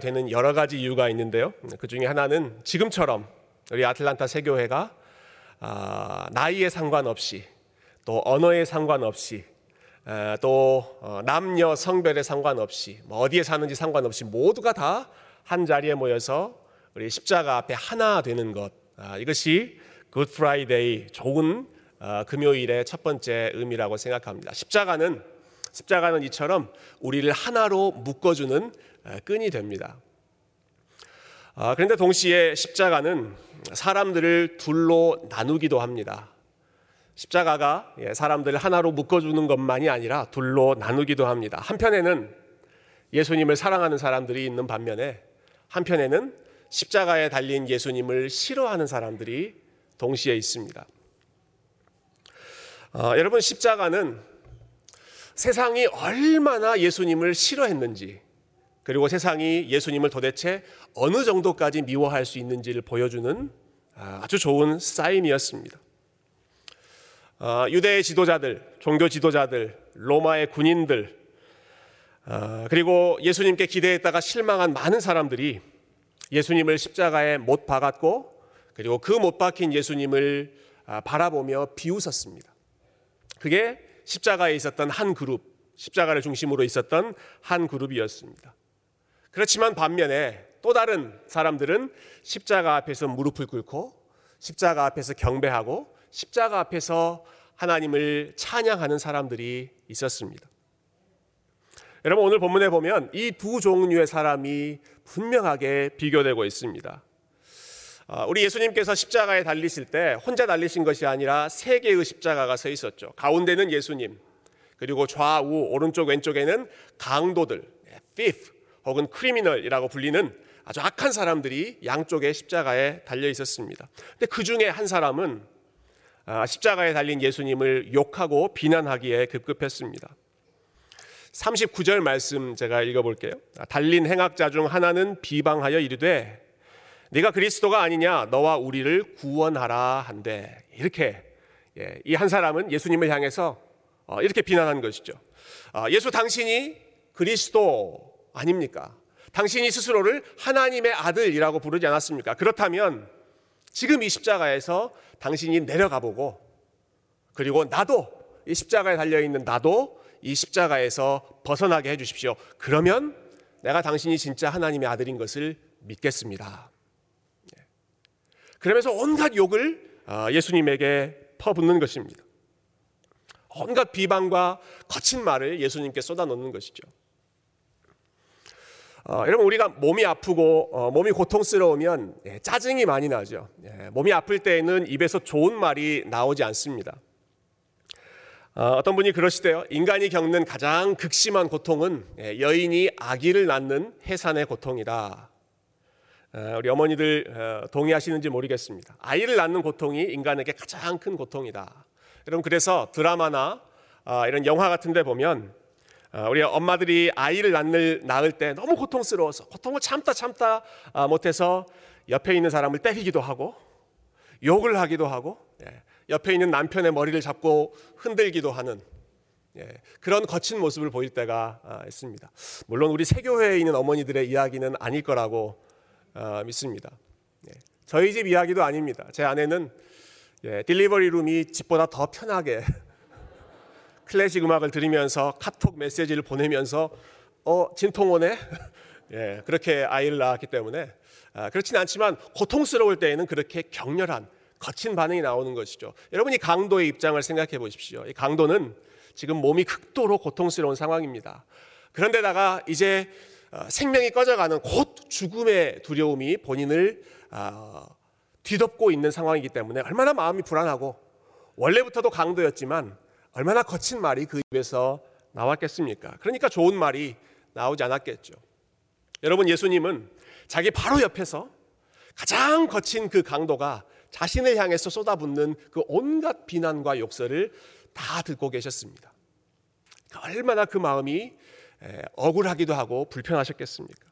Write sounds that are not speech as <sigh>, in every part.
되는 여러 가지 이유가 있는데요. 그 중에 하나는 지금처럼 우리 아틀란타 새교회가 아, 나이에 상관없이 또 언어에 상관없이 또 어, 남녀 성별에 상관없이 뭐 어디에 사는지 상관없이 모두가 다 한 자리에 모여서 우리 십자가 앞에 하나 되는 것 아, 이것이 Good Friday 좋은 어, 금요일의 첫 번째 의미라고 생각합니다. 십자가는 십자가는 이처럼 우리를 하나로 묶어주는 끈이 됩니다. 아, 그런데 동시에 십자가는 사람들을 둘로 나누기도 합니다. 십자가가 예, 사람들을 하나로 묶어주는 것만이 아니라 둘로 나누기도 합니다. 한편에는 예수님을 사랑하는 사람들이 있는 반면에 한편에는 십자가에 달린 예수님을 싫어하는 사람들이 동시에 있습니다. 어, 여러분 십자가는 세상이 얼마나 예수님을 싫어했는지 그리고 세상이 예수님을 도대체 어느 정도까지 미워할 수 있는지를 보여주는 아, 아주 좋은 사인이었습니다. 어, 유대의 지도자들, 종교 지도자들, 로마의 군인들, 어, 그리고 예수님께 기대했다가 실망한 많은 사람들이 예수님을 십자가에 못 박았고, 그리고 그 못 박힌 예수님을 아, 바라보며 비웃었습니다. 그게 십자가에 있었던 한 그룹, 십자가를 중심으로 있었던 한 그룹이었습니다. 그렇지만 반면에 또 다른 사람들은 십자가 앞에서 무릎을 꿇고 십자가 앞에서 경배하고 십자가 앞에서 하나님을 찬양하는 사람들이 있었습니다. 여러분 오늘 본문에 보면 이 두 종류의 사람이 분명하게 비교되고 있습니다. 아, 우리 예수님께서 십자가에 달리실 때 혼자 달리신 것이 아니라 세 개의 십자가가 서 있었죠. 가운데는 예수님, 그리고 좌우 오른쪽 왼쪽에는 강도들, thief 혹은 크리미널이라고 불리는 아주 악한 사람들이 양쪽에 십자가에 달려 있었습니다. 근데 그 중에 한 사람은 아, 십자가에 달린 예수님을 욕하고 비난하기에 급급했습니다. 39절 말씀 제가 읽어볼게요. 아, 달린 행악자 중 하나는 비방하여 이르되 네가 그리스도가 아니냐 너와 우리를 구원하라 한데 이렇게 예, 이한 사람은 예수님을 향해서 어, 이렇게 비난한 것이죠. 아, 예수 당신이 그리스도 아닙니까? 당신이 스스로를 하나님의 아들이라고 부르지 않았습니까? 그렇다면 지금 이 십자가에서 당신이 내려가 보고 그리고 나도 이 십자가에 달려 있는 나도 이 십자가에서 벗어나게 해 주십시오. 그러면 내가 당신이 진짜 하나님의 아들인 것을 믿겠습니다. 예. 그러면서 온갖 욕을 아, 예수님에게 퍼붓는 것입니다. 온갖 비방과 거친 말을 예수님께 쏟아놓는 것이죠. 어, 여러분 우리가 몸이 아프고 어, 몸이 고통스러우면 예, 짜증이 많이 나죠. 예, 몸이 아플 때에는 입에서 좋은 말이 나오지 않습니다. 어, 떤 분이 그러시대요. 인간이 겪는 가장 극심한 고통은 예, 여인이 아기를 낳는 해산의 고통이다. 어, 우리 어머니들 어, 동의하시는지 모르겠습니다. 아이를 낳는 고통이 인간에게 가장 큰 고통이다. 여러분 그래서 드라마나 어, 이런 영화 같은 데 보면 어, 우리 엄마들이 아이를 낳을, 낳을 때 너무 고통스러워서 고통을 참다 참다 아, 못해서 옆에 있는 사람을 때리기도 하고 욕을 하기도 하고 예, 옆에 있는 남편의 머리를 잡고 흔들기도 하는 예, 그런 거친 모습을 보일 때가 아, 있습니다. 물론 우리 세교회에 있는 어머니들의 이야기는 아닐 거라고 아, 믿습니다. 예, 저희 집 이야기도 아닙니다. 제 아내는 딜리버리 룸이 집보다 더 편하게 클래식 음악을 들으면서 카톡 메시지를 보내면서 어 진통 오네 <laughs> 예 그렇게 아이를 낳았기 때문에 아, 그렇진 않지만 고통스러울 때에는 그렇게 격렬한 거친 반응이 나오는 것이죠. 여러분이 강도의 입장을 생각해 보십시오. 이 강도는 지금 몸이 극도로 고통스러운 상황입니다. 그런데다가 이제 어, 생명이 꺼져가는 곧 죽음의 두려움이 본인을 아, 뒤덮고 있는 상황이기 때문에 얼마나 마음이 불안하고 원래부터도 강도였지만 얼마나 거친 말이 그 입에서 나왔겠습니까? 그러니까 좋은 말이 나오지 않았겠죠. 여러분, 예수님은 자기 바로 옆에서 가장 거친 그 강도가 자신을 향해서 쏟아붓는 그 온갖 비난과 욕설을 다 듣고 계셨습니다. 얼마나 그 마음이 억울하기도 하고 불편하셨겠습니까?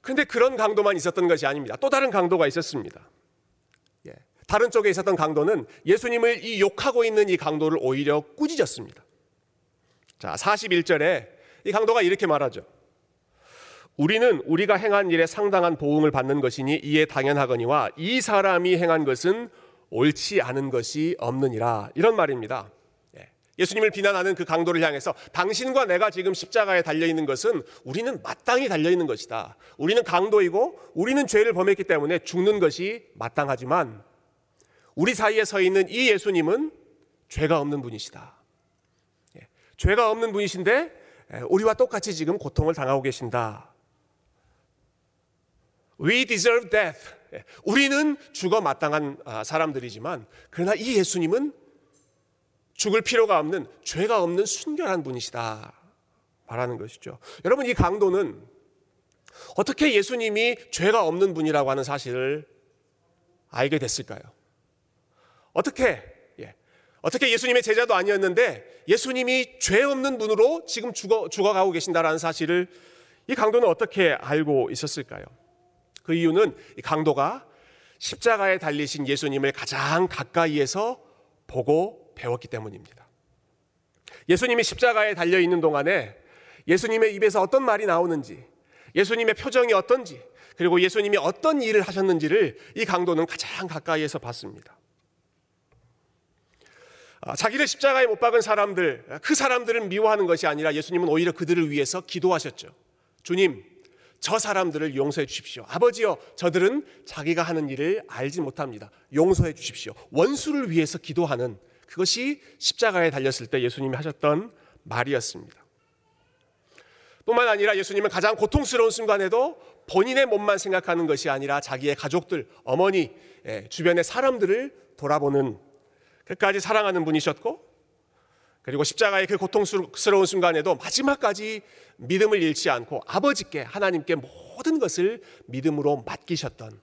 그런데 그런 강도만 있었던 것이 아닙니다. 또 다른 강도가 있었습니다. 다른 쪽에 있었던 강도는 예수님을 이 욕하고 있는 이 강도를 오히려 꾸짖었습니다. 자, 41절에 이 강도가 이렇게 말하죠. 우리는 우리가 행한 일에 상당한 보응을 받는 것이니 이에 당연하거니와 이 사람이 행한 것은 옳지 않은 것이 없느니라 이런 말입니다. 예. 예수님을 비난하는 그 강도를 향해서 당신과 내가 지금 십자가에 달려 있는 것은 우리는 마땅히 달려 있는 것이다. 우리는 강도이고 우리는 죄를 범했기 때문에 죽는 것이 마땅하지만 우리 사이에 서 있는 이 예수님은 죄가 없는 분이시다. 예. 죄가 없는 분이신데 예, 우리와 똑같이 지금 고통을 당하고 계신다. We deserve death. 예, 우리는 죽어 마땅한 아, 사람들이지만 그러나 이 예수님은 죽을 필요가 없는 죄가 없는 순결한 분이시다. 말하는 것이죠. 여러분 이 강도는 어떻게 예수님이 죄가 없는 분이라고 하는 사실을 알게 됐을까요? 어떻게 예. 어떻게 예수님의 제자도 아니었는데 예수님이 죄 없는 분으로 지금 죽어 죽어가고 계신다라는 사실을 이 강도는 어떻게 알고 있었을까요? 그 이유는 강도가 십자가에 달리신 예수님을 가장 가까이에서 보고 배웠기 때문입니다. 예수님이 십자가에 달려 있는 동안에 예수님의 입에서 어떤 말이 나오는지, 예수님의 표정이 어떤지, 그리고 예수님이 어떤 일을 하셨는지를 이 강도는 가장 가까이에서 봤습니다. 아, 자기를 십자가에 못 박은 사람들, 그 사람들을 미워하는 것이 아니라 예수님은 오히려 그들을 위해서 기도하셨죠. 주님, 저 사람들을 용서해 주십시오. 아버지여, 저들은 자기가 하는 일을 알지 못합니다. 용서해 주십시오. 원수를 위해서 기도하는 그것이 십자가에 달렸을 때 예수님이 하셨던 말이었습니다. 뿐만 아니라 예수님은 가장 고통스러운 순간에도 본인의 몸만 생각하는 것이 아니라 자기의 가족들, 어머니, 예, 주변의 사람들을 돌아보는 끝까지 사랑하는 분이셨고 그리고 십자가의 그 고통스러운 순간에도 마지막까지 믿음을 잃지 않고 아버지께 하나님께 모든 것을 믿음으로 맡기셨던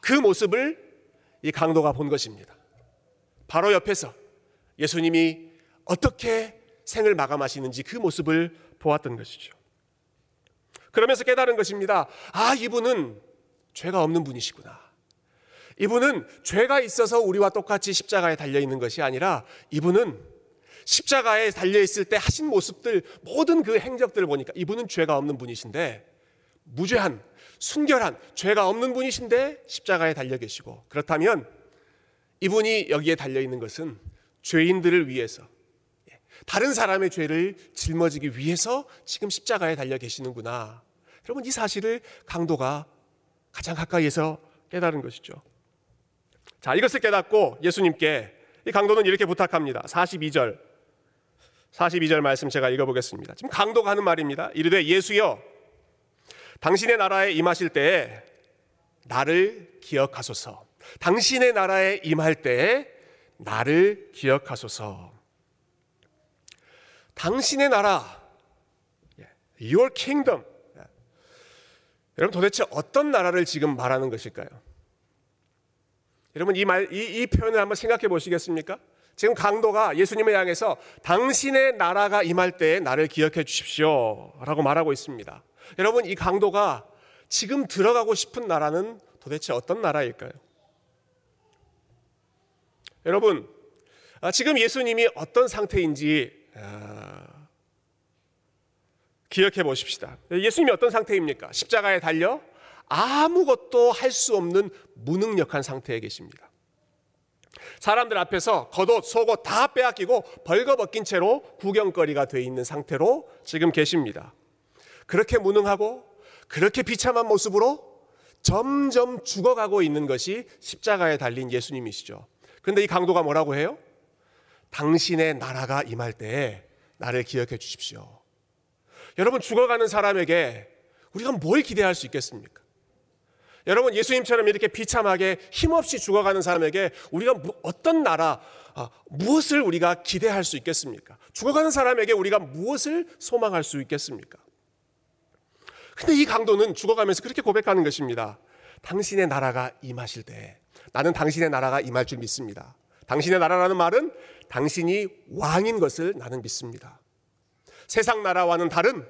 그 모습을 이 강도가 본 것입니다. 바로 옆에서 예수님이 어떻게 생을 마감하시는지 그 모습을 보았던 것이죠. 그러면서 깨달은 것입니다. 아, 이분은 죄가 없는 분이시구나. 이분은 죄가 있어서 우리와 똑같이 십자가에 달려 있는 것이 아니라 이분은 십자가에 달려 있을 때 하신 모습들 모든 그 행적들을 보니까 이분은 죄가 없는 분이신데 무죄한 순결한 죄가 없는 분이신데 십자가에 달려 계시고 그렇다면 이분이 여기에 달려 있는 것은 죄인들을 위해서 예, 다른 사람의 죄를 짊어지기 위해서 지금 십자가에 달려 계시는구나. 여러분 이 사실을 강도가 가장 가까이에서 깨달은 것이죠. 자, 이것을 깨닫고 예수님께 이 강도는 이렇게 부탁합니다. 42절 42절 말씀 제가 읽어보겠습니다. 지금 강도가 하는 말입니다. 이르되 예수여, 당신의 나라에 임하실 때에 나를 기억하소서. 당신의 나라에 임할 때에 나를 기억하소서. 당신의 나라, your kingdom. 여러분 도대체 어떤 나라를 지금 말하는 것일까요? 여러분 이 말, 이, 이 표현을 한번 생각해 보시겠습니까? 지금 강도가 예수님을 향해서 당신의 나라가 임할 때에 나를 기억해 주십시오. 라고 말하고 있습니다. 여러분, 이 강도가 지금 들어가고 싶은 나라는 도대체 어떤 나라일까요? 여러분, 아, 지금 예수님이 어떤 상태인지 아, 기억해 보십시다. 예수님이 어떤 상태입니까? 십자가에 달려 아무것도 할 수 없는 무능력한 상태에 계십니다. 사람들 앞에서 겉옷, 속옷 다 빼앗기고 벌거벗긴 채로 구경거리가 돼 있는 상태로 지금 계십니다. 그렇게 무능하고 그렇게 비참한 모습으로 점점 죽어가고 있는 것이 십자가에 달린 예수님이시죠. 그런데 이 강도가 뭐라고 해요? 당신의 나라가 임할 때에 나를 기억해 주십시오. 여러분 죽어가는 사람에게 우리가 뭘 기대할 수 있겠습니까? 여러분 예수님처럼 이렇게 비참하게 힘없이 죽어가는 사람에게 우리가 어떤 나라 아, 무엇을 우리가 기대할 수 있겠습니까? 죽어가는 사람에게 우리가 무엇을 소망할 수 있겠습니까? 근데 이 강도는 죽어가면서 그렇게 고백하는 것입니다. 당신의 나라가 임하실 때 나는 당신의 나라가 임할 줄 믿습니다. 당신의 나라라는 말은 당신이 왕인 것을 나는 믿습니다. 세상 나라와는 다른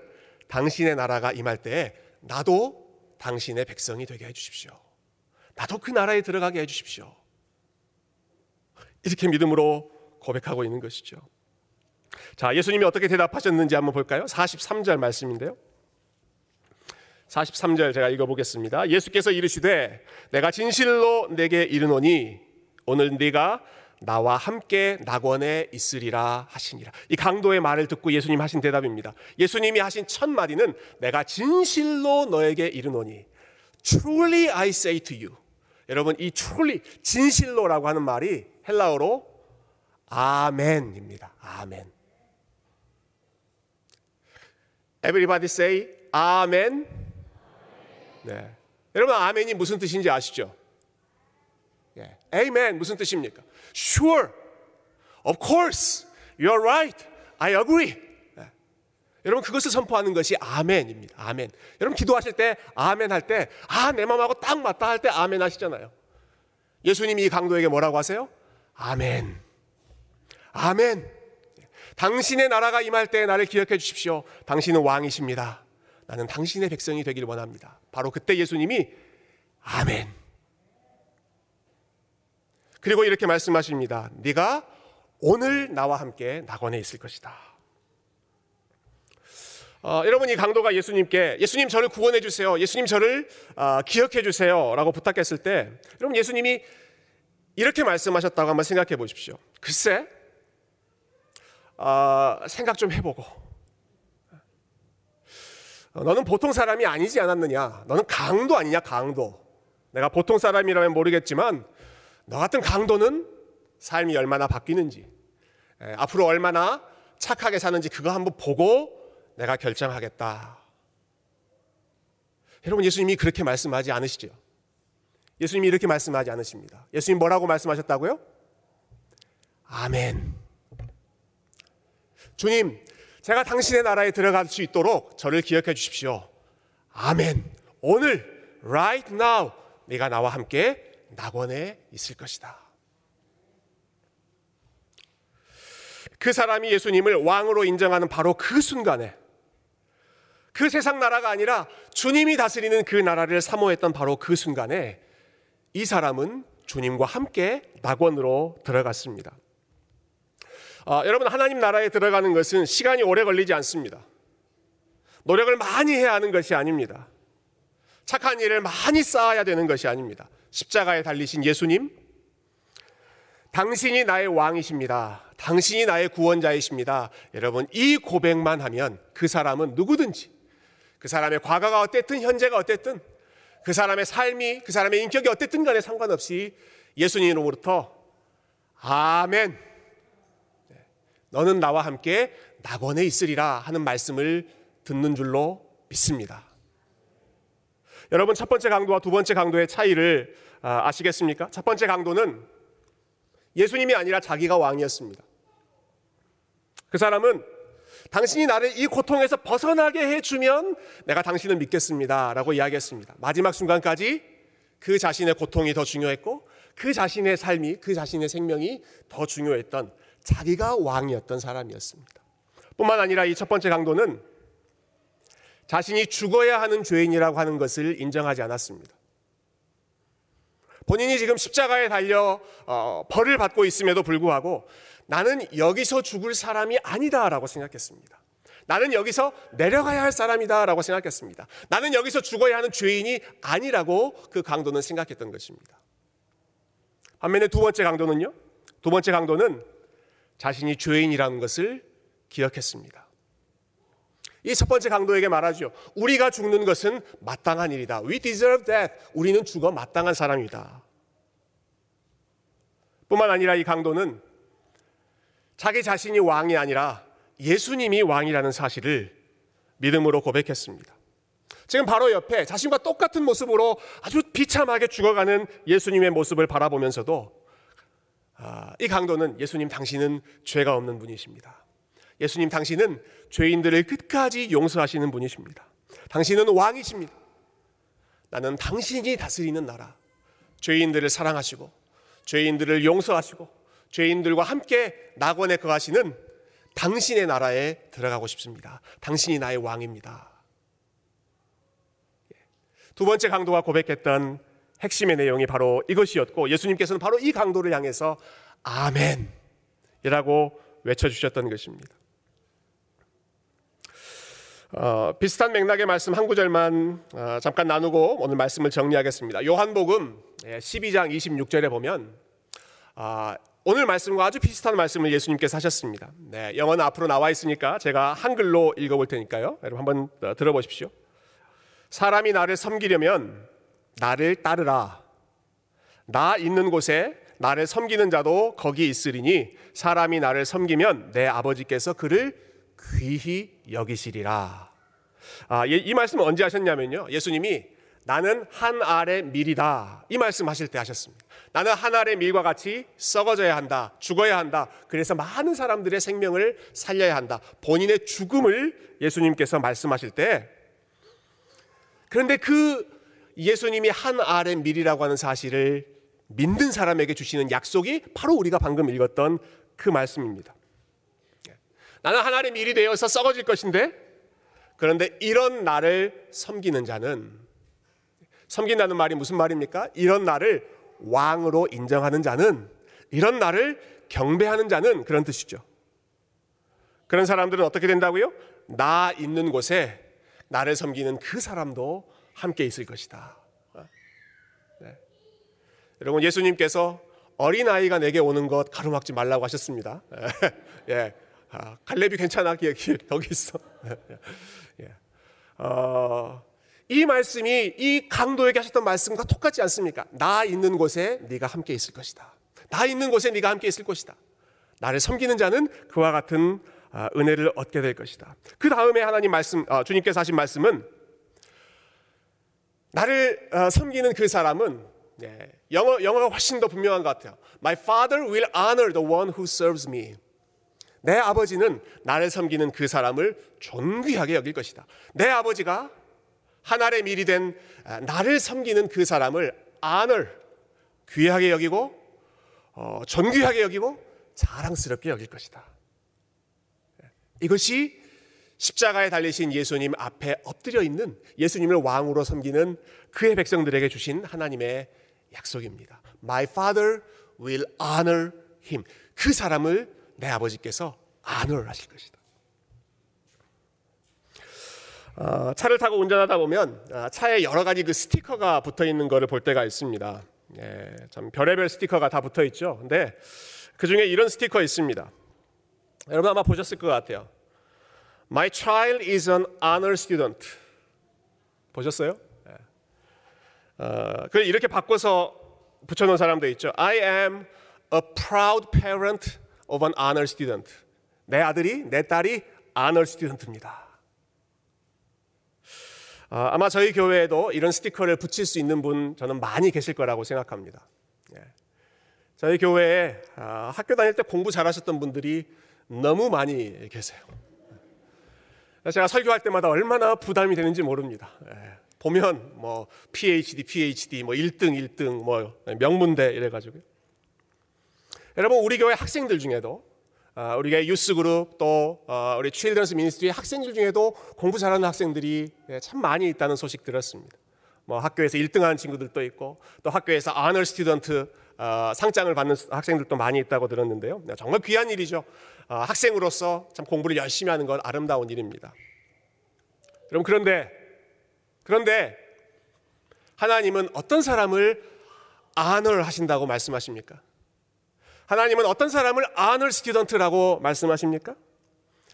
당신의 나라가 임할 때 나도 당신의 백성이 되게 해주십시오. 나도 그 나라에 들어가게 해주십시오. 이렇게 믿음으로 고백하고 있는 것이죠. 자, 예수님이 어떻게 대답하셨는지 한번 볼까요? 43절 말씀인데요. 43절 제가 읽어보겠습니다. 예수께서 이르시되 내가 진실로 내게 이르노니 오늘 네가 나와 함께 낙원에 있으리라 하시니라. 이 강도의 말을 듣고 예수님 하신 대답입니다. 예수님이 하신 첫 마디는 내가 진실로 너에게 이르노니 truly I say to you. 여러분 이 truly 진실로라고 하는 말이 헬라어로 아멘입니다. 아멘. Everybody say 아멘. 네. 여러분 아멘이 무슨 뜻인지 아시죠? 예. Amen 무슨 뜻입니까? Sure. Of course. You're right. I agree. 네. 여러분 그것을 선포하는 것이 아멘입니다. 아멘. 여러분 기도하실 때 아멘 할 때 아 내 마음하고 딱 맞다 할 때 아멘 하시잖아요. 예수님이 이 강도에게 뭐라고 하세요? 아멘. 아멘. 당신의 나라가 임할 때 나를 기억해 주십시오. 당신은 왕이십니다. 나는 당신의 백성이 되기를 원합니다. 바로 그때 예수님이 아멘. 그리고 이렇게 말씀하십니다. 네가 오늘 나와 함께 낙원에 있을 것이다. 어, 여러분 이 강도가 예수님께 예수님 저를 구원해 주세요. 예수님 저를 어, 기억해 주세요라고 부탁했을 때 여러분 예수님이 이렇게 말씀하셨다고 한번 생각해 보십시오. 글쎄 어, 생각 좀 해보고 어, 너는 보통 사람이 아니지 않았느냐? 너는 강도 아니냐? 강도. 내가 보통 사람이라면 모르겠지만 너 같은 강도는 삶이 얼마나 바뀌는지 에, 앞으로 얼마나 착하게 사는지 그거 한번 보고 내가 결정하겠다. 여러분 예수님이 그렇게 말씀하지 않으시죠? 예수님이 이렇게 말씀하지 않으십니다. 예수님 뭐라고 말씀하셨다고요? 아멘. 주님, 제가 당신의 나라에 들어갈 수 있도록 저를 기억해 주십시오. 아멘. 오늘, right now, 네가 나와 함께 낙원에 있을 것이다. 그 사람이 예수님을 왕으로 인정하는 바로 그 순간에 그 세상 나라가 아니라 주님이 다스리는 그 나라를 사모했던 바로 그 순간에 이 사람은 주님과 함께 낙원으로 들어갔습니다. 아, 여러분 하나님 나라에 들어가는 것은 시간이 오래 걸리지 않습니다. 노력을 많이 해야 하는 것이 아닙니다. 착한 일을 많이 쌓아야 되는 것이 아닙니다. 십자가에 달리신 예수님, 당신이 나의 왕이십니다. 당신이 나의 구원자이십니다. 여러분, 이 고백만 하면 그 사람은 누구든지, 그 사람의 과거가 어땠든, 현재가 어땠든, 그 사람의 삶이, 그 사람의 인격이 어땠든 간에 상관없이 예수님으로부터 아멘. 네, 너는 나와 함께 낙원에 있으리라 하는 말씀을 듣는 줄로 믿습니다. 여러분 첫 번째 강도와 두 번째 강도의 차이를 아, 아시겠습니까? 첫 번째 강도는 예수님이 아니라 자기가 왕이었습니다. 그 사람은 당신이 나를 이 고통에서 벗어나게 해주면 내가 당신을 믿겠습니다. 라고 이야기했습니다. 마지막 순간까지 그 자신의 고통이 더 중요했고 그 자신의 삶이, 그 자신의 생명이 더 중요했던 자기가 왕이었던 사람이었습니다. 뿐만 아니라 이 첫 번째 강도는 자신이 죽어야 하는 죄인이라고 하는 것을 인정하지 않았습니다. 본인이 지금 십자가에 달려 어, 벌을 받고 있음에도 불구하고 나는 여기서 죽을 사람이 아니다라고 생각했습니다. 나는 여기서 내려가야 할 사람이다라고 생각했습니다. 나는 여기서 죽어야 하는 죄인이 아니라고 그 강도는 생각했던 것입니다. 반면에 두 번째 강도는요? 두 번째 강도는 자신이 죄인이라는 것을 기억했습니다. 이 첫 번째 강도에게 말하죠. 우리가 죽는 것은 마땅한 일이다. We deserve that. 우리는 죽어 마땅한 사람이다. 뿐만 아니라 이 강도는 자기 자신이 왕이 아니라 예수님이 왕이라는 사실을 믿음으로 고백했습니다. 지금 바로 옆에 자신과 똑같은 모습으로 아주 비참하게 죽어가는 예수님의 모습을 바라보면서도 아, 이 강도는 예수님 당신은 죄가 없는 분이십니다. 예수님 당신은 죄인들을 끝까지 용서하시는 분이십니다. 당신은 왕이십니다. 나는 당신이 다스리는 나라, 죄인들을 사랑하시고 죄인들을 용서하시고 죄인들과 함께 낙원에 거하시는 당신의 나라에 들어가고 싶습니다. 당신이 나의 왕입니다. 두 번째 강도가 고백했던 핵심의 내용이 바로 이것이었고 예수님께서는 바로 이 강도를 향해서 아멘이라고 외쳐주셨던 것입니다. 어, 비슷한 맥락의 말씀 한 구절만 어, 잠깐 나누고 오늘 말씀을 정리하겠습니다. 요한복음 12장 26절에 보면 아, 오늘 말씀과 아주 비슷한 말씀을 예수님께서 하셨습니다. 네, 영어는 앞으로 나와 있으니까 제가 한글로 읽어볼 테니까요. 여러분 한번 어, 들어보십시오. 사람이 나를 섬기려면 나를 따르라. 나 있는 곳에 나를 섬기는 자도 거기 있으리니 사람이 나를 섬기면 내 아버지께서 그를 귀히 여기시리라. 아, 이 말씀은 언제 하셨냐면요. 예수님이 나는 한 알의 밀이다. 이 말씀 하실 때 하셨습니다. 나는 한 알의 밀과 같이 썩어져야 한다. 죽어야 한다. 그래서 많은 사람들의 생명을 살려야 한다. 본인의 죽음을 예수님께서 말씀하실 때 그런데 그 예수님이 한 알의 밀이라고 하는 사실을 믿는 사람에게 주시는 약속이 바로 우리가 방금 읽었던 그 말씀입니다. 나는 하나님 일이 되어서 썩어질 것인데 그런데 이런 나를 섬기는 자는 섬긴다는 말이 무슨 말입니까? 이런 나를 왕으로 인정하는 자는 이런 나를 경배하는 자는 그런 뜻이죠. 그런 사람들은 어떻게 된다고요? 나 있는 곳에 나를 섬기는 그 사람도 함께 있을 것이다. 네. 여러분 예수님께서 어린 아이가 내게 오는 것 가로막지 말라고 하셨습니다. <laughs> 예, 아, 갈렙이 괜찮아 여기 여기 있어. <laughs> 예. 어, 이 말씀이 이 강도에게 하셨던 말씀과 똑같지 않습니까? 나 있는 곳에 네가 함께 있을 것이다. 나 있는 곳에 네가 함께 있을 것이다. 나를 섬기는 자는 그와 같은 아, 은혜를 얻게 될 것이다. 그 다음에 하나님 말씀, 아, 주님께서 하신 말씀은 나를 어, 섬기는 그 사람은 네, 영어 영어가 훨씬 더 분명한 것 같아요. My father will honor the one who serves me. 내 아버지는 나를 섬기는 그 사람을 존귀하게 여길 것이다. 내 아버지가 하나의 밀이 된 아, 나를 섬기는 그 사람을 honor 귀하게 여기고 어, 존귀하게 여기고 자랑스럽게 여길 것이다. 이것이 십자가에 달리신 예수님 앞에 엎드려 있는 예수님을 왕으로 섬기는 그의 백성들에게 주신 하나님의 약속입니다. My father will honor him. 그 사람을 내 아버지께서 honor 하실 것이다. 어, 차를 타고 운전하다 보면 어, 차에 여러 가지 그 스티커가 붙어 있는 것을 볼 때가 있습니다. 예, 참 별의별 스티커가 다 붙어 있죠. 근데 그 중에 이런 스티커 있습니다. 여러분 아마 보셨을 것 같아요. My child is an honor student. 보셨어요? 예. 어, 그 이렇게 바꿔서 붙여놓은 사람도 있죠. I am a proud parent of an honor student. 내 아들이 내 딸이 honor student입니다. 아, 아마 저희 교회에도 이런 스티커를 붙일 수 있는 분 저는 많이 계실 거라고 생각합니다. 예. 저희 교회에 아, 학교 다닐 때 공부 잘하셨던 분들이 너무 많이 계세요. 제가 설교할 때마다 얼마나 부담이 되는지 모릅니다. 예. 보면 뭐 PhD, PhD, 뭐 1등, 1등, 뭐 명문대 이래가지고 여러분 우리 교회 학생들 중에도 아, 우리 가 youth group 또 어, 우리 children's ministry 학생들 중에도 공부 잘하는 학생들이 예, 참 많이 있다는 소식 들었습니다. 뭐 학교에서 1등하는 친구들도 있고 또 학교에서 honor student 어, 상장을 받는 학생들도 많이 있다고 들었는데요. 네, 정말 귀한 일이죠. 어, 학생으로서 참 공부를 열심히 하는 건 아름다운 일입니다. 여러분 그런데 그런데 하나님은 어떤 사람을 honor 하신다고 말씀하십니까? 하나님은 어떤 사람을 honor student라고 말씀하십니까?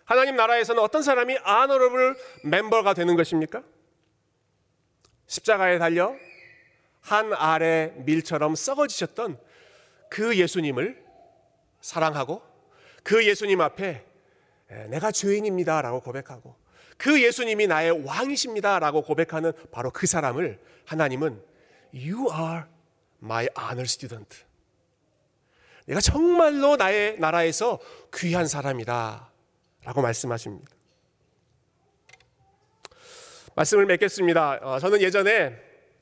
하나님 나라에서는 어떤 사람이 honorable member가 되는 것입니까? 십자가에 달려 한 알의 밀처럼 썩어지셨던 그 예수님을 사랑하고 그 예수님 앞에 내가 죄인입니다라고 고백하고 그 예수님이 나의 왕이십니다라고 고백하는 바로 그 사람을 하나님은 You are my honor student. 내가 정말로 나의 나라에서 귀한 사람이다. 라고 말씀하십니다. 말씀을 맺겠습니다. 어, 저는 예전에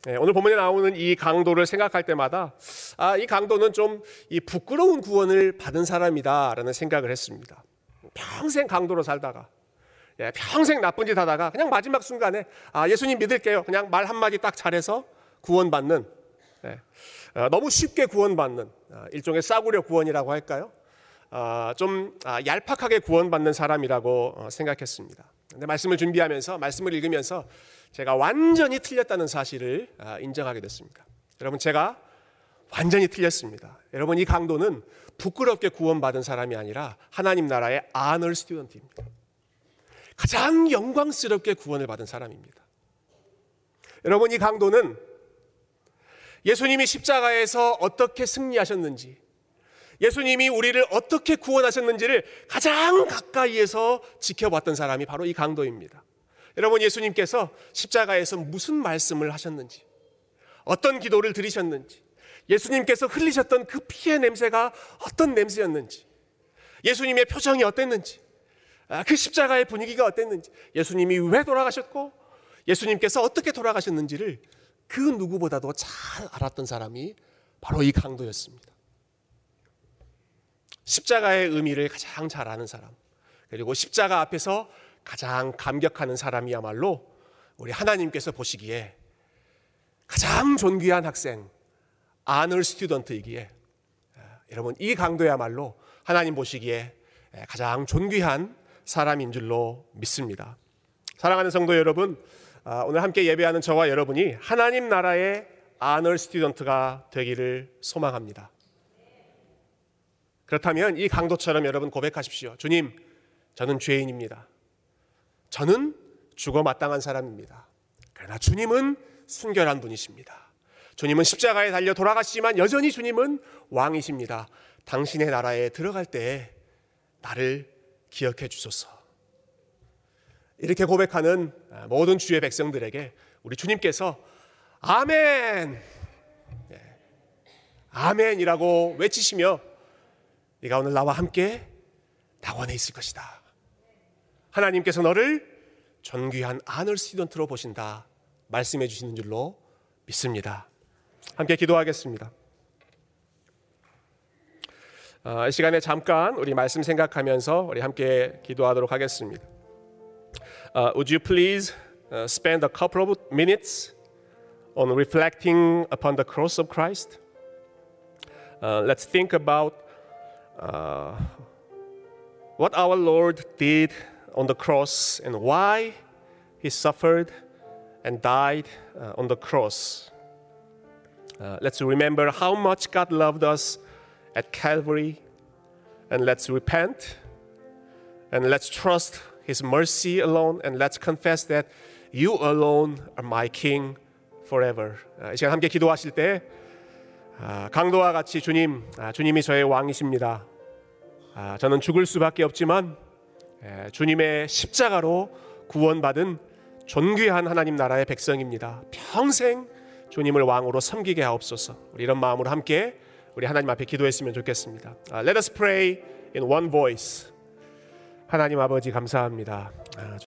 예, 오늘 본문에 나오는 이 강도를 생각할 때마다 아, 이 강도는 좀 이 부끄러운 구원을 받은 사람이다라는 생각을 했습니다. 평생 강도로 살다가 예, 평생 나쁜 짓 하다가 그냥 마지막 순간에 아, 예수님 믿을게요. 그냥 말 한마디 딱 잘해서 구원받는 너무 쉽게 구원받는 어, 일종의 싸구려 구원이라고 할까요? 좀 아, 얄팍하게 구원받는 사람이라고 생각했습니다. 근데 말씀을 준비하면서 말씀을 읽으면서 제가 완전히 틀렸다는 사실을 아, 인정하게 됐습니다. 여러분 제가 완전히 틀렸습니다. 여러분 이 강도는 부끄럽게 구원받은 사람이 아니라 하나님 나라의 아널 스튜던트입니다. 가장 영광스럽게 구원을 받은 사람입니다. 여러분 이 강도는 예수님이 십자가에서 어떻게 승리하셨는지 예수님이 우리를 어떻게 구원하셨는지를 가장 가까이에서 지켜봤던 사람이 바로 이 강도입니다. 여러분 예수님께서 십자가에서 무슨 말씀을 하셨는지 어떤 기도를 드리셨는지 예수님께서 흘리셨던 그 피의 냄새가 어떤 냄새였는지 예수님의 표정이 어땠는지 아, 그 십자가의 분위기가 어땠는지 예수님이 왜 돌아가셨고 예수님께서 어떻게 돌아가셨는지를 그 누구보다도 잘 알았던 사람이 바로 이 강도였습니다. 십자가의 의미를 가장 잘 아는 사람, 그리고 십자가 앞에서 가장 감격하는 사람이야말로 우리 하나님께서 보시기에 가장 존귀한 학생, honor student이기에 여러분 이 강도야말로 하나님 보시기에 가장 존귀한 사람인 줄로 믿습니다. 사랑하는 성도 여러분, 아, 오늘 함께 예배하는 저와 여러분이 하나님 나라의 honor student가 되기를 소망합니다. 그렇다면 이 강도처럼 여러분 고백하십시오. 주님, 저는 죄인입니다. 저는 죽어 마땅한 사람입니다. 그러나 주님은 순결한 분이십니다. 주님은 십자가에 달려 돌아가시지만 여전히 주님은 왕이십니다. 당신의 나라에 들어갈 때 나를 기억해 주소서. 이렇게 고백하는 모든 주의 백성들에게 우리 주님께서 아멘, 네. 아멘이라고 외치시며 네가 오늘 나와 함께 낙원에 있을 것이다. 하나님께서 너를 존귀한 아널 스튜던트로 보신다. 말씀해 주시는 줄로 믿습니다. 함께 기도하겠습니다. 어, 이 시간에 잠깐 우리 말씀 생각하면서 우리 함께 기도하도록 하겠습니다. Uh, would you please uh, spend a couple of minutes on reflecting upon the cross of Christ? Uh, let's think about uh, what our Lord did on the cross and why he suffered and died uh, on the cross. Uh, let's remember how much God loved us at Calvary, and let's repent, and let's trust His mercy alone, and let's confess that you alone are my King forever. 이 시간 함께 기도하실 때 아, 강도와 같이 주님, 아, 주님이 저의 왕이십니다. 아, 저는 죽을 수밖에 없지만 에, 주님의 십자가로 구원받은 존귀한 하나님 나라의 백성입니다. 평생 주님을 왕으로 섬기게 하옵소서. 우리 이런 마음으로 함께 우리 하나님 앞에 기도했으면 좋겠습니다. 아, let us pray in one voice. 하나님 아버지 감사합니다. 아,